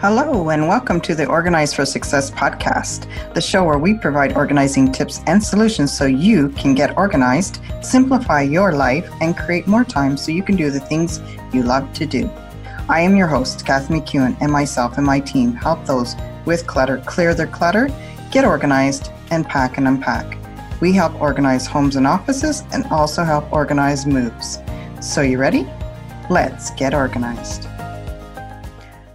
Hello, and welcome to the Organize for Success podcast, the show where we provide organizing tips and solutions so you can get organized, simplify your life, and create more time so you can do the things you love to do. I am your host, Kathy McEwen, and myself and my team help those with clutter clear their clutter, get organized, and pack and unpack. We help organize homes and offices and also help organize moves. So, you ready? Let's get organized.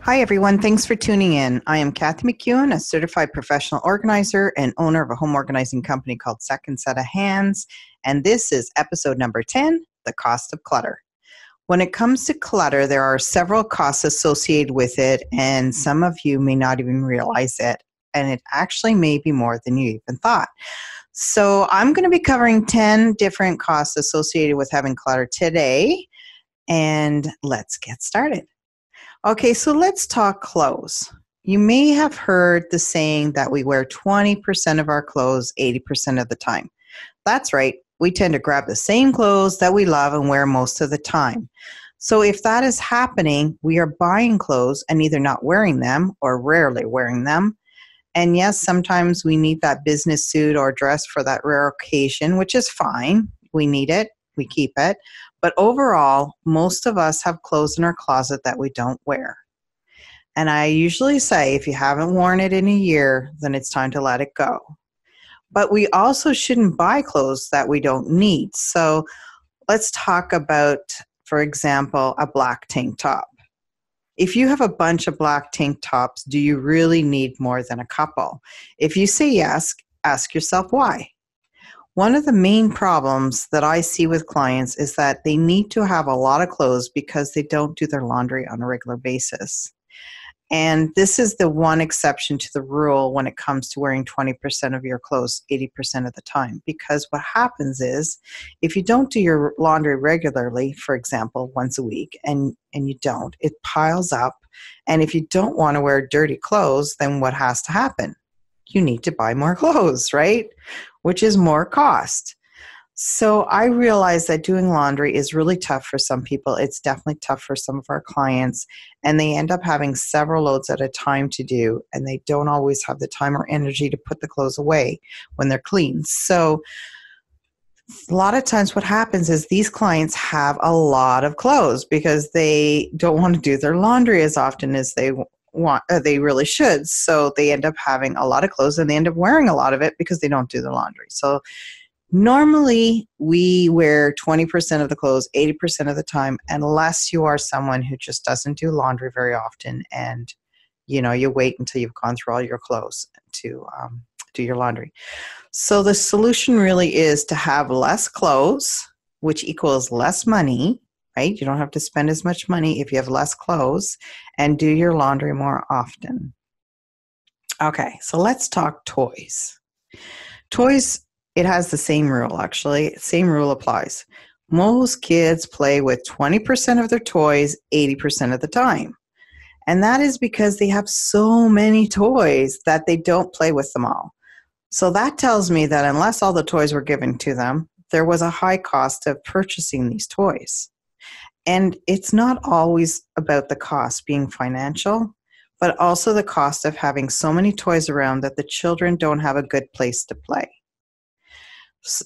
Hi, everyone. Thanks for tuning in. I am Kathy McEwen, a certified professional organizer and owner of a home organizing company called Second Set of Hands. And this is episode number 10 The Cost of Clutter. When it comes to clutter, there are several costs associated with it, and some of you may not even realize it. And it actually may be more than you even thought. So, I'm going to be covering 10 different costs associated with having clutter today. And let's get started. Okay, so let's talk clothes. You may have heard the saying that we wear 20% of our clothes 80% of the time. That's right, we tend to grab the same clothes that we love and wear most of the time. So, if that is happening, we are buying clothes and either not wearing them or rarely wearing them. And yes, sometimes we need that business suit or dress for that rare occasion, which is fine. We need it, we keep it. But overall, most of us have clothes in our closet that we don't wear. And I usually say if you haven't worn it in a year, then it's time to let it go. But we also shouldn't buy clothes that we don't need. So let's talk about, for example, a black tank top. If you have a bunch of black tank tops, do you really need more than a couple? If you say yes, ask yourself why. One of the main problems that I see with clients is that they need to have a lot of clothes because they don't do their laundry on a regular basis. And this is the one exception to the rule when it comes to wearing 20% of your clothes 80% of the time. Because what happens is if you don't do your laundry regularly, for example, once a week, and, and you don't, it piles up. And if you don't want to wear dirty clothes, then what has to happen? You need to buy more clothes, right? Which is more cost. So I realize that doing laundry is really tough for some people. It's definitely tough for some of our clients, and they end up having several loads at a time to do, and they don't always have the time or energy to put the clothes away when they're clean. So a lot of times what happens is these clients have a lot of clothes because they don't want to do their laundry as often as they want uh, they really should. So they end up having a lot of clothes and they end up wearing a lot of it because they don't do the laundry. So normally we wear 20% of the clothes 80% of the time unless you are someone who just doesn't do laundry very often and you know you wait until you've gone through all your clothes to um, do your laundry. So the solution really is to have less clothes which equals less money right? You don't have to spend as much money if you have less clothes and do your laundry more often. Okay, so let's talk toys. Toys, it has the same rule actually. Same rule applies. Most kids play with 20% of their toys 80% of the time. And that is because they have so many toys that they don't play with them all. So that tells me that unless all the toys were given to them, there was a high cost of purchasing these toys. And it's not always about the cost being financial, but also the cost of having so many toys around that the children don't have a good place to play.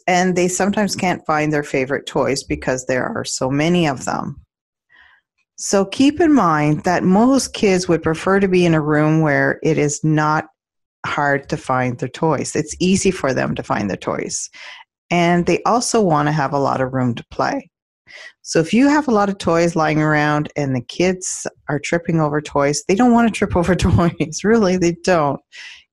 And they sometimes can't find their favorite toys because there are so many of them. So keep in mind that most kids would prefer to be in a room where it is not hard to find their toys. It's easy for them to find their toys. And they also want to have a lot of room to play. So if you have a lot of toys lying around and the kids are tripping over toys, they don't want to trip over toys. really, they don't.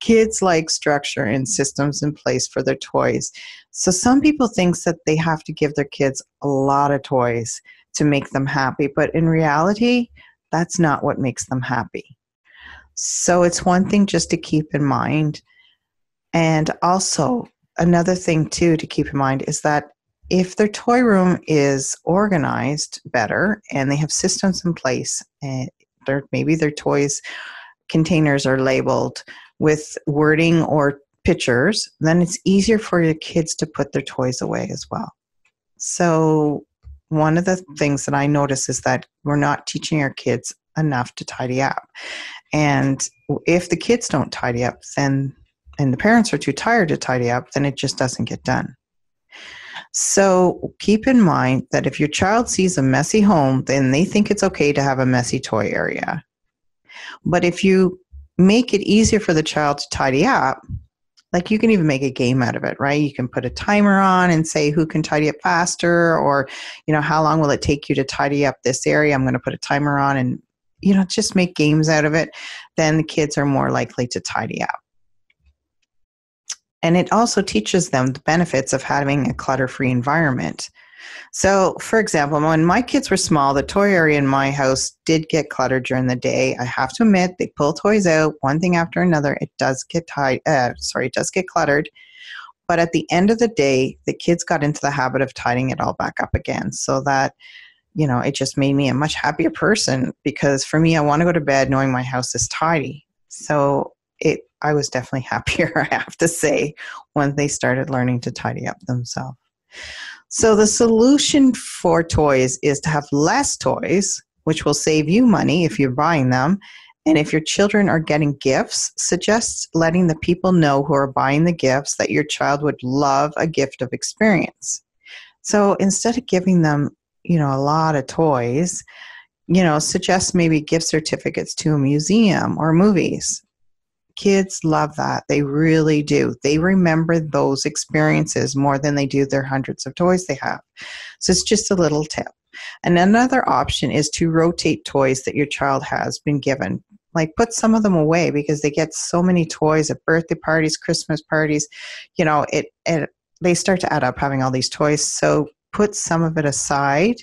Kids like structure and systems in place for their toys. So some people think that they have to give their kids a lot of toys to make them happy, but in reality, that's not what makes them happy. So it's one thing just to keep in mind. And also, another thing too to keep in mind is that if their toy room is organized better and they have systems in place and eh, maybe their toys containers are labeled with wording or pictures then it's easier for your kids to put their toys away as well so one of the things that i notice is that we're not teaching our kids enough to tidy up. And if the kids don't tidy up, then and the parents are too tired to tidy up, then it just doesn't get done. So keep in mind that if your child sees a messy home, then they think it's okay to have a messy toy area. But if you make it easier for the child to tidy up, like you can even make a game out of it, right? You can put a timer on and say who can tidy up faster, or, you know, how long will it take you to tidy up this area? I'm going to put a timer on and, you know, just make games out of it. Then the kids are more likely to tidy up. And it also teaches them the benefits of having a clutter free environment. So, for example, when my kids were small, the toy area in my house did get cluttered during the day. I have to admit, they pull toys out one thing after another. It does get tied. Uh, sorry, it does get cluttered. But at the end of the day, the kids got into the habit of tidying it all back up again, so that you know it just made me a much happier person. Because for me, I want to go to bed knowing my house is tidy. So it, I was definitely happier. I have to say, when they started learning to tidy up themselves. So the solution for toys is to have less toys, which will save you money if you're buying them. And if your children are getting gifts, suggest letting the people know who are buying the gifts that your child would love a gift of experience. So instead of giving them, you know, a lot of toys, you know, suggest maybe gift certificates to a museum or movies kids love that. They really do. They remember those experiences more than they do their hundreds of toys they have. So it's just a little tip. And another option is to rotate toys that your child has been given. Like put some of them away because they get so many toys at birthday parties, Christmas parties. You know, it, it they start to add up having all these toys. So put some of it aside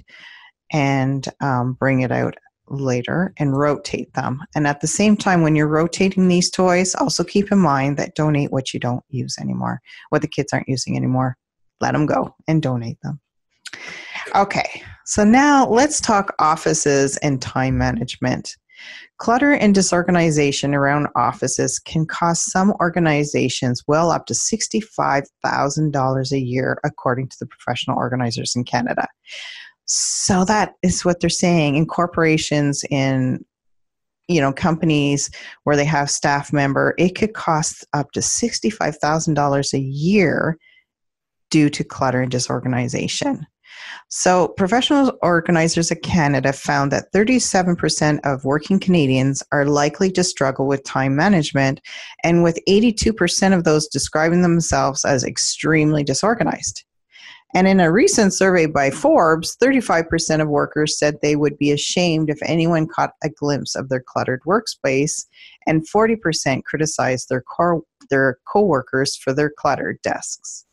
and um, bring it out later and rotate them. And at the same time, when you're rotating these toys, also keep in mind that donate what you don't use anymore, what the kids aren't using anymore. Let them go and donate them. Okay, so now let's talk offices and time management. Clutter and disorganization around offices can cost some organizations well up to $65,000 a year, according to the professional organizers in Canada. So that is what they're saying in corporations, in you know companies where they have staff member, it could cost up to sixty-five thousand dollars a year due to clutter and disorganization. So, professional organizers of Canada found that 37% of working Canadians are likely to struggle with time management, and with 82% of those describing themselves as extremely disorganized. And in a recent survey by Forbes, 35% of workers said they would be ashamed if anyone caught a glimpse of their cluttered workspace, and 40% criticized their, co- their coworkers for their cluttered desks.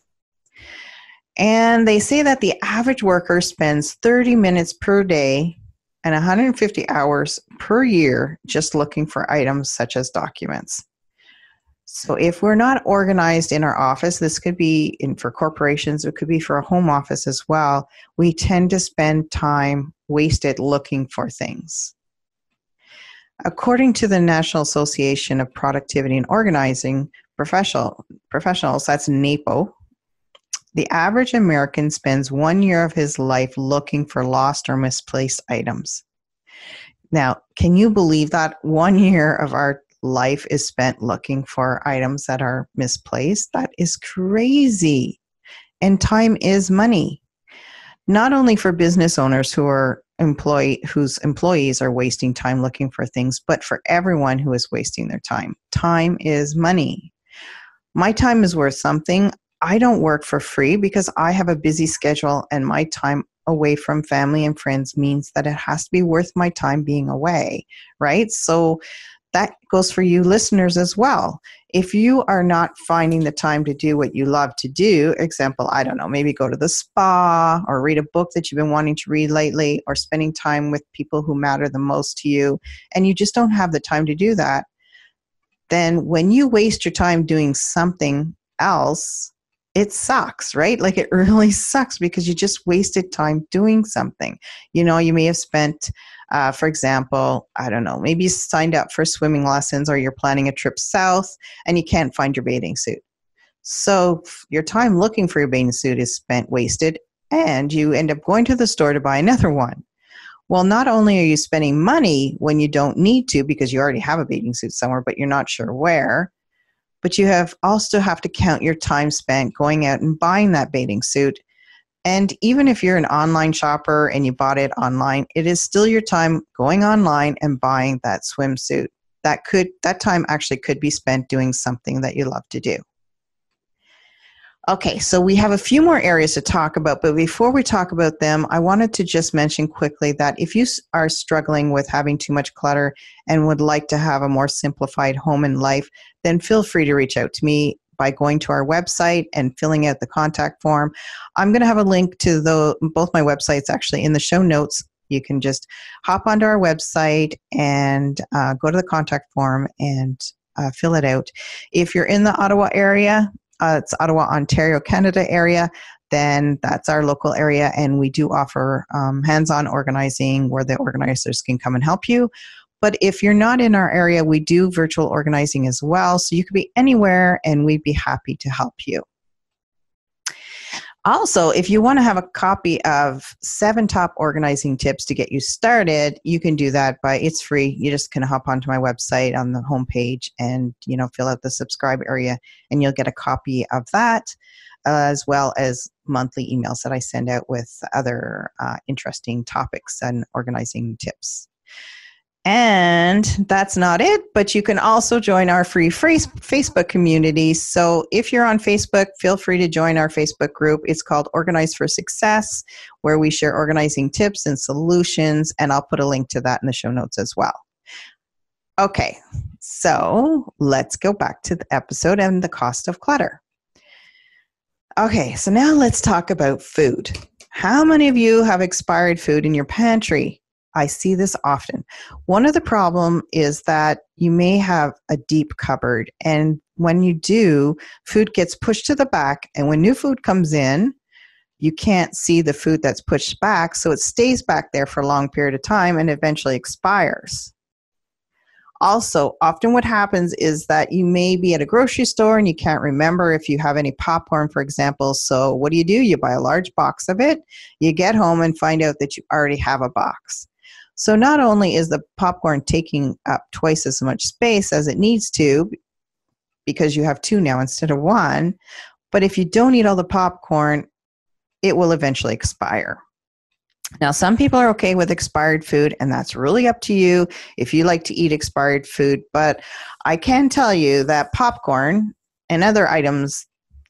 And they say that the average worker spends 30 minutes per day and 150 hours per year just looking for items such as documents. So if we're not organized in our office, this could be in for corporations, it could be for a home office as well. We tend to spend time wasted looking for things. According to the National Association of Productivity and Organizing Professional, Professionals, that's NAPO, the average American spends one year of his life looking for lost or misplaced items. Now, can you believe that one year of our life is spent looking for items that are misplaced. That is crazy. And time is money. Not only for business owners who are employee whose employees are wasting time looking for things, but for everyone who is wasting their time. Time is money. My time is worth something. I don't work for free because I have a busy schedule and my time away from family and friends means that it has to be worth my time being away, right? So that goes for you listeners as well. If you are not finding the time to do what you love to do, example, I don't know, maybe go to the spa or read a book that you've been wanting to read lately or spending time with people who matter the most to you, and you just don't have the time to do that, then when you waste your time doing something else, it sucks, right? Like it really sucks because you just wasted time doing something. You know, you may have spent uh, for example, I don't know, maybe you signed up for swimming lessons or you're planning a trip south and you can't find your bathing suit. So your time looking for your bathing suit is spent wasted and you end up going to the store to buy another one. Well, not only are you spending money when you don't need to because you already have a bathing suit somewhere, but you're not sure where, but you have also have to count your time spent going out and buying that bathing suit. And even if you're an online shopper and you bought it online, it is still your time going online and buying that swimsuit. That could that time actually could be spent doing something that you love to do. Okay, so we have a few more areas to talk about, but before we talk about them, I wanted to just mention quickly that if you are struggling with having too much clutter and would like to have a more simplified home and life, then feel free to reach out to me by going to our website and filling out the contact form. I'm going to have a link to the, both my websites actually in the show notes. You can just hop onto our website and uh, go to the contact form and uh, fill it out. If you're in the Ottawa area, uh, it's Ottawa, Ontario, Canada area, then that's our local area, and we do offer um, hands on organizing where the organizers can come and help you. But if you're not in our area, we do virtual organizing as well. So you could be anywhere, and we'd be happy to help you. Also, if you want to have a copy of seven top organizing tips to get you started, you can do that by it's free. You just can hop onto my website on the homepage and you know fill out the subscribe area, and you'll get a copy of that, as well as monthly emails that I send out with other uh, interesting topics and organizing tips. And that's not it, but you can also join our free, Facebook community. So if you're on Facebook, feel free to join our Facebook group. It's called Organize for Success, where we share organizing tips and solutions. And I'll put a link to that in the show notes as well. Okay, so let's go back to the episode and the cost of clutter. Okay, so now let's talk about food. How many of you have expired food in your pantry? I see this often. One of the problem is that you may have a deep cupboard and when you do, food gets pushed to the back and when new food comes in, you can't see the food that's pushed back, so it stays back there for a long period of time and eventually expires. Also, often what happens is that you may be at a grocery store and you can't remember if you have any popcorn, for example. So, what do you do? You buy a large box of it, you get home and find out that you already have a box. So not only is the popcorn taking up twice as much space as it needs to, because you have two now instead of one, but if you don't eat all the popcorn, it will eventually expire. Now, some people are okay with expired food, and that's really up to you if you like to eat expired food. But I can tell you that popcorn and other items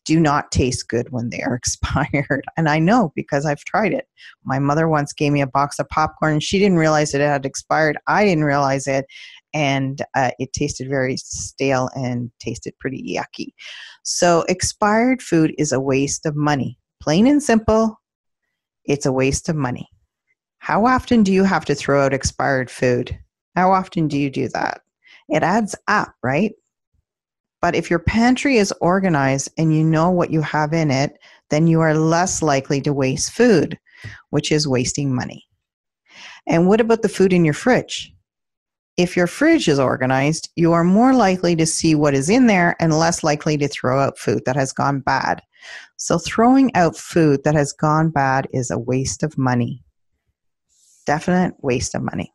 do not taste good when they are expired. And I know because I've tried it. My mother once gave me a box of popcorn. She didn't realize it had expired. I didn't realize it. And uh, it tasted very stale and tasted pretty yucky. So, expired food is a waste of money. Plain and simple, it's a waste of money. How often do you have to throw out expired food? How often do you do that? It adds up, right? But if your pantry is organized and you know what you have in it, then you are less likely to waste food, which is wasting money. And what about the food in your fridge? If your fridge is organized, you are more likely to see what is in there and less likely to throw out food that has gone bad. So, throwing out food that has gone bad is a waste of money. Definite waste of money.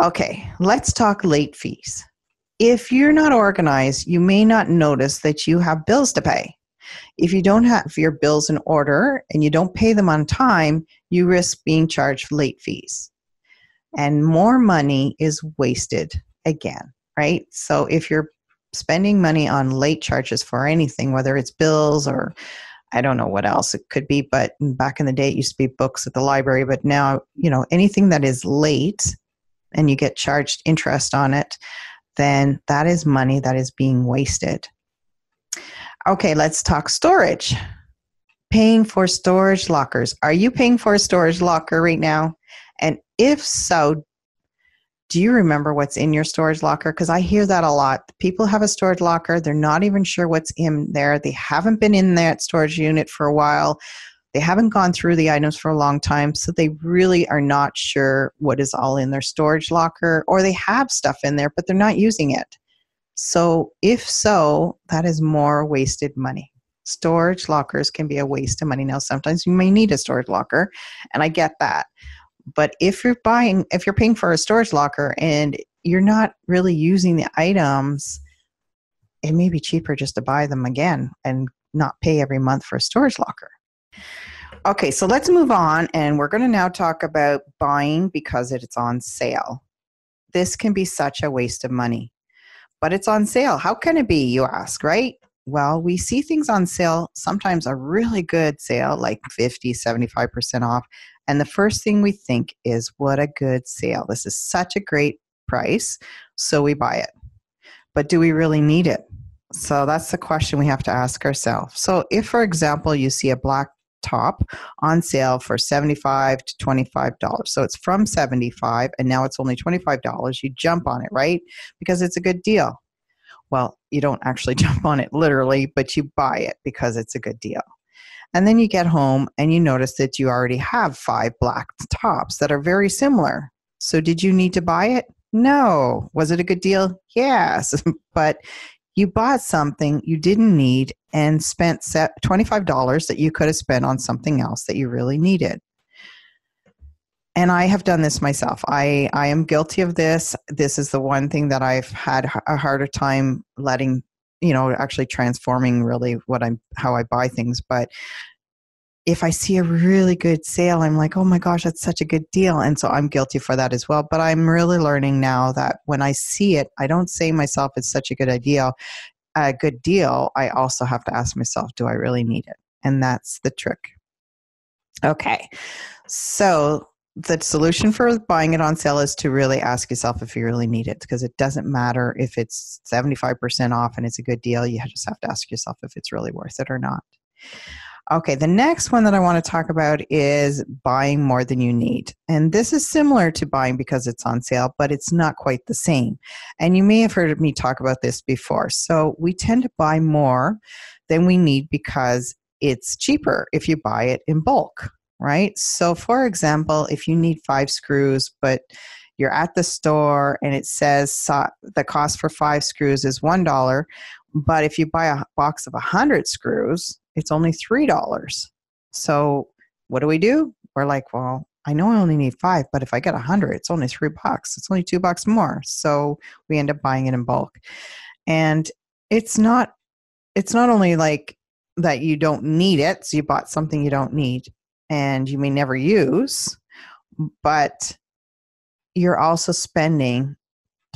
Okay, let's talk late fees if you're not organized, you may not notice that you have bills to pay. If you don't have your bills in order and you don't pay them on time, you risk being charged late fees. And more money is wasted again, right? So if you're spending money on late charges for anything, whether it's bills or I don't know what else it could be, but back in the day it used to be books at the library, but now, you know, anything that is late and you get charged interest on it, then that is money that is being wasted. Okay, let's talk storage. Paying for storage lockers. Are you paying for a storage locker right now? And if so, do you remember what's in your storage locker? Because I hear that a lot. People have a storage locker, they're not even sure what's in there. They haven't been in that storage unit for a while. They haven't gone through the items for a long time, so they really are not sure what is all in their storage locker, or they have stuff in there, but they're not using it. So, if so, that is more wasted money. Storage lockers can be a waste of money. Now, sometimes you may need a storage locker, and I get that. But if you're buying, if you're paying for a storage locker and you're not really using the items, it may be cheaper just to buy them again and not pay every month for a storage locker. Okay, so let's move on and we're going to now talk about buying because it's on sale. This can be such a waste of money, but it's on sale. How can it be, you ask, right? Well, we see things on sale, sometimes a really good sale, like 50, 75% off. And the first thing we think is, what a good sale. This is such a great price. So we buy it. But do we really need it? So that's the question we have to ask ourselves. So, if, for example, you see a black top on sale for 75 to $25. So it's from 75 and now it's only $25. You jump on it, right? Because it's a good deal. Well, you don't actually jump on it literally, but you buy it because it's a good deal. And then you get home and you notice that you already have five black tops that are very similar. So did you need to buy it? No. Was it a good deal? Yes. but you bought something you didn't need and spent $25 that you could have spent on something else that you really needed. And I have done this myself. I, I am guilty of this. This is the one thing that I've had a harder time letting, you know, actually transforming really what I'm, how I buy things. But if I see a really good sale, I'm like, oh my gosh, that's such a good deal. And so I'm guilty for that as well. But I'm really learning now that when I see it, I don't say myself it's such a good idea, a good deal. I also have to ask myself, do I really need it? And that's the trick. Okay. So the solution for buying it on sale is to really ask yourself if you really need it because it doesn't matter if it's 75% off and it's a good deal. You just have to ask yourself if it's really worth it or not. Okay, the next one that I want to talk about is buying more than you need. And this is similar to buying because it's on sale, but it's not quite the same. And you may have heard me talk about this before. So we tend to buy more than we need because it's cheaper if you buy it in bulk, right? So, for example, if you need five screws, but you're at the store and it says the cost for five screws is $1, but if you buy a box of 100 screws, it's only $3. So what do we do? We're like, well, I know I only need five, but if I get a hundred, it's only three bucks. It's only two bucks more. So we end up buying it in bulk. And it's not it's not only like that you don't need it, so you bought something you don't need and you may never use, but you're also spending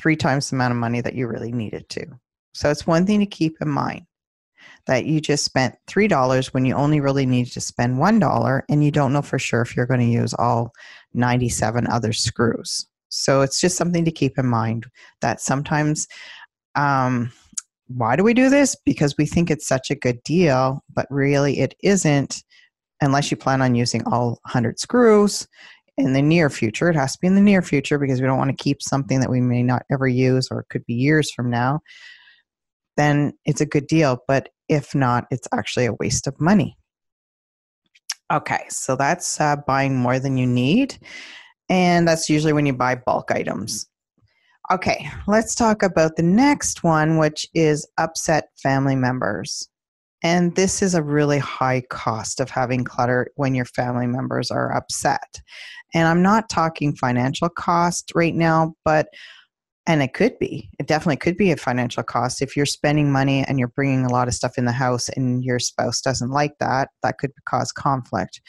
three times the amount of money that you really needed to. So it's one thing to keep in mind that you just spent $3 when you only really needed to spend $1 and you don't know for sure if you're going to use all 97 other screws. So it's just something to keep in mind that sometimes, um, why do we do this? Because we think it's such a good deal, but really it isn't unless you plan on using all 100 screws in the near future. It has to be in the near future because we don't want to keep something that we may not ever use or it could be years from now. Then it's a good deal. But if not, it's actually a waste of money. Okay, so that's uh, buying more than you need. And that's usually when you buy bulk items. Okay, let's talk about the next one, which is upset family members. And this is a really high cost of having clutter when your family members are upset. And I'm not talking financial cost right now, but and it could be. It definitely could be a financial cost. If you're spending money and you're bringing a lot of stuff in the house and your spouse doesn't like that that could cause conflict.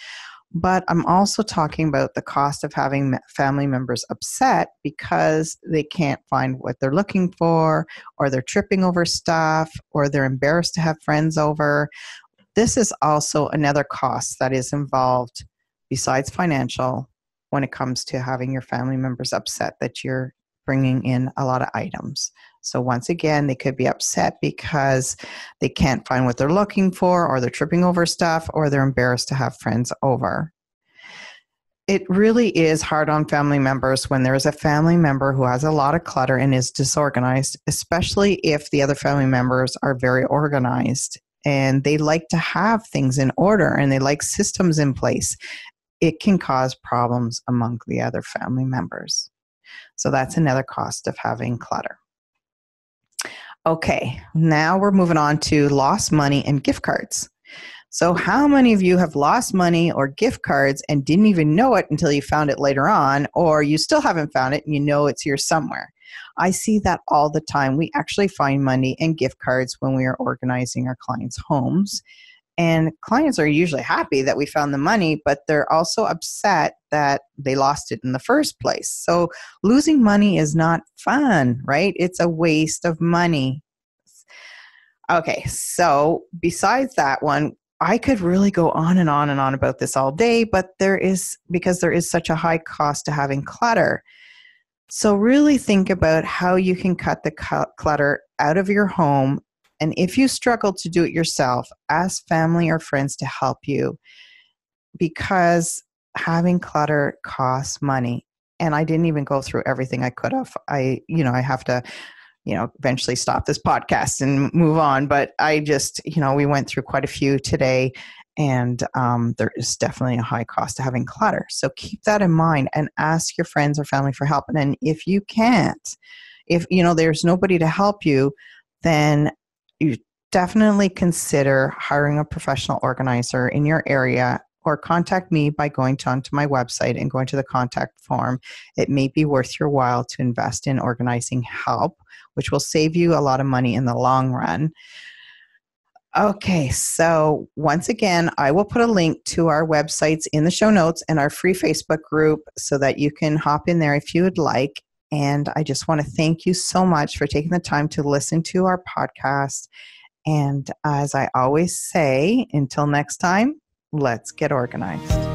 But i'm also talking about the cost of having family members upset because they can't find what they're looking for or they're tripping over stuff or they're embarrassed to have friends over. This is also another cost that is involved besides financial when it comes to having your family members upset that you're bringing in a lot of items. So, once again, they could be upset because they can't find what they're looking for, or they're tripping over stuff, or they're embarrassed to have friends over. It really is hard on family members when there is a family member who has a lot of clutter and is disorganized, especially if the other family members are very organized and they like to have things in order and they like systems in place. It can cause problems among the other family members. So that's another cost of having clutter. Okay, now we're moving on to lost money and gift cards. So, how many of you have lost money or gift cards and didn't even know it until you found it later on, or you still haven't found it and you know it's here somewhere? I see that all the time. We actually find money and gift cards when we are organizing our clients' homes. And clients are usually happy that we found the money, but they're also upset that they lost it in the first place. So losing money is not fun, right? It's a waste of money. Okay, so besides that one, I could really go on and on and on about this all day, but there is because there is such a high cost to having clutter. So, really think about how you can cut the clutter out of your home. And if you struggle to do it yourself, ask family or friends to help you because having clutter costs money. And I didn't even go through everything I could have. I, you know, I have to you know eventually stop this podcast and move on but i just you know we went through quite a few today and um, there is definitely a high cost to having clutter. So keep that in mind and ask your friends or family for help. And if you can't, if you know there's nobody to help you, then you definitely consider hiring a professional organizer in your area or contact me by going to, onto my website and going to the contact form. It may be worth your while to invest in organizing help, which will save you a lot of money in the long run. Okay, so once again, I will put a link to our websites in the show notes and our free Facebook group so that you can hop in there if you would like. And I just want to thank you so much for taking the time to listen to our podcast. And as I always say, until next time, let's get organized.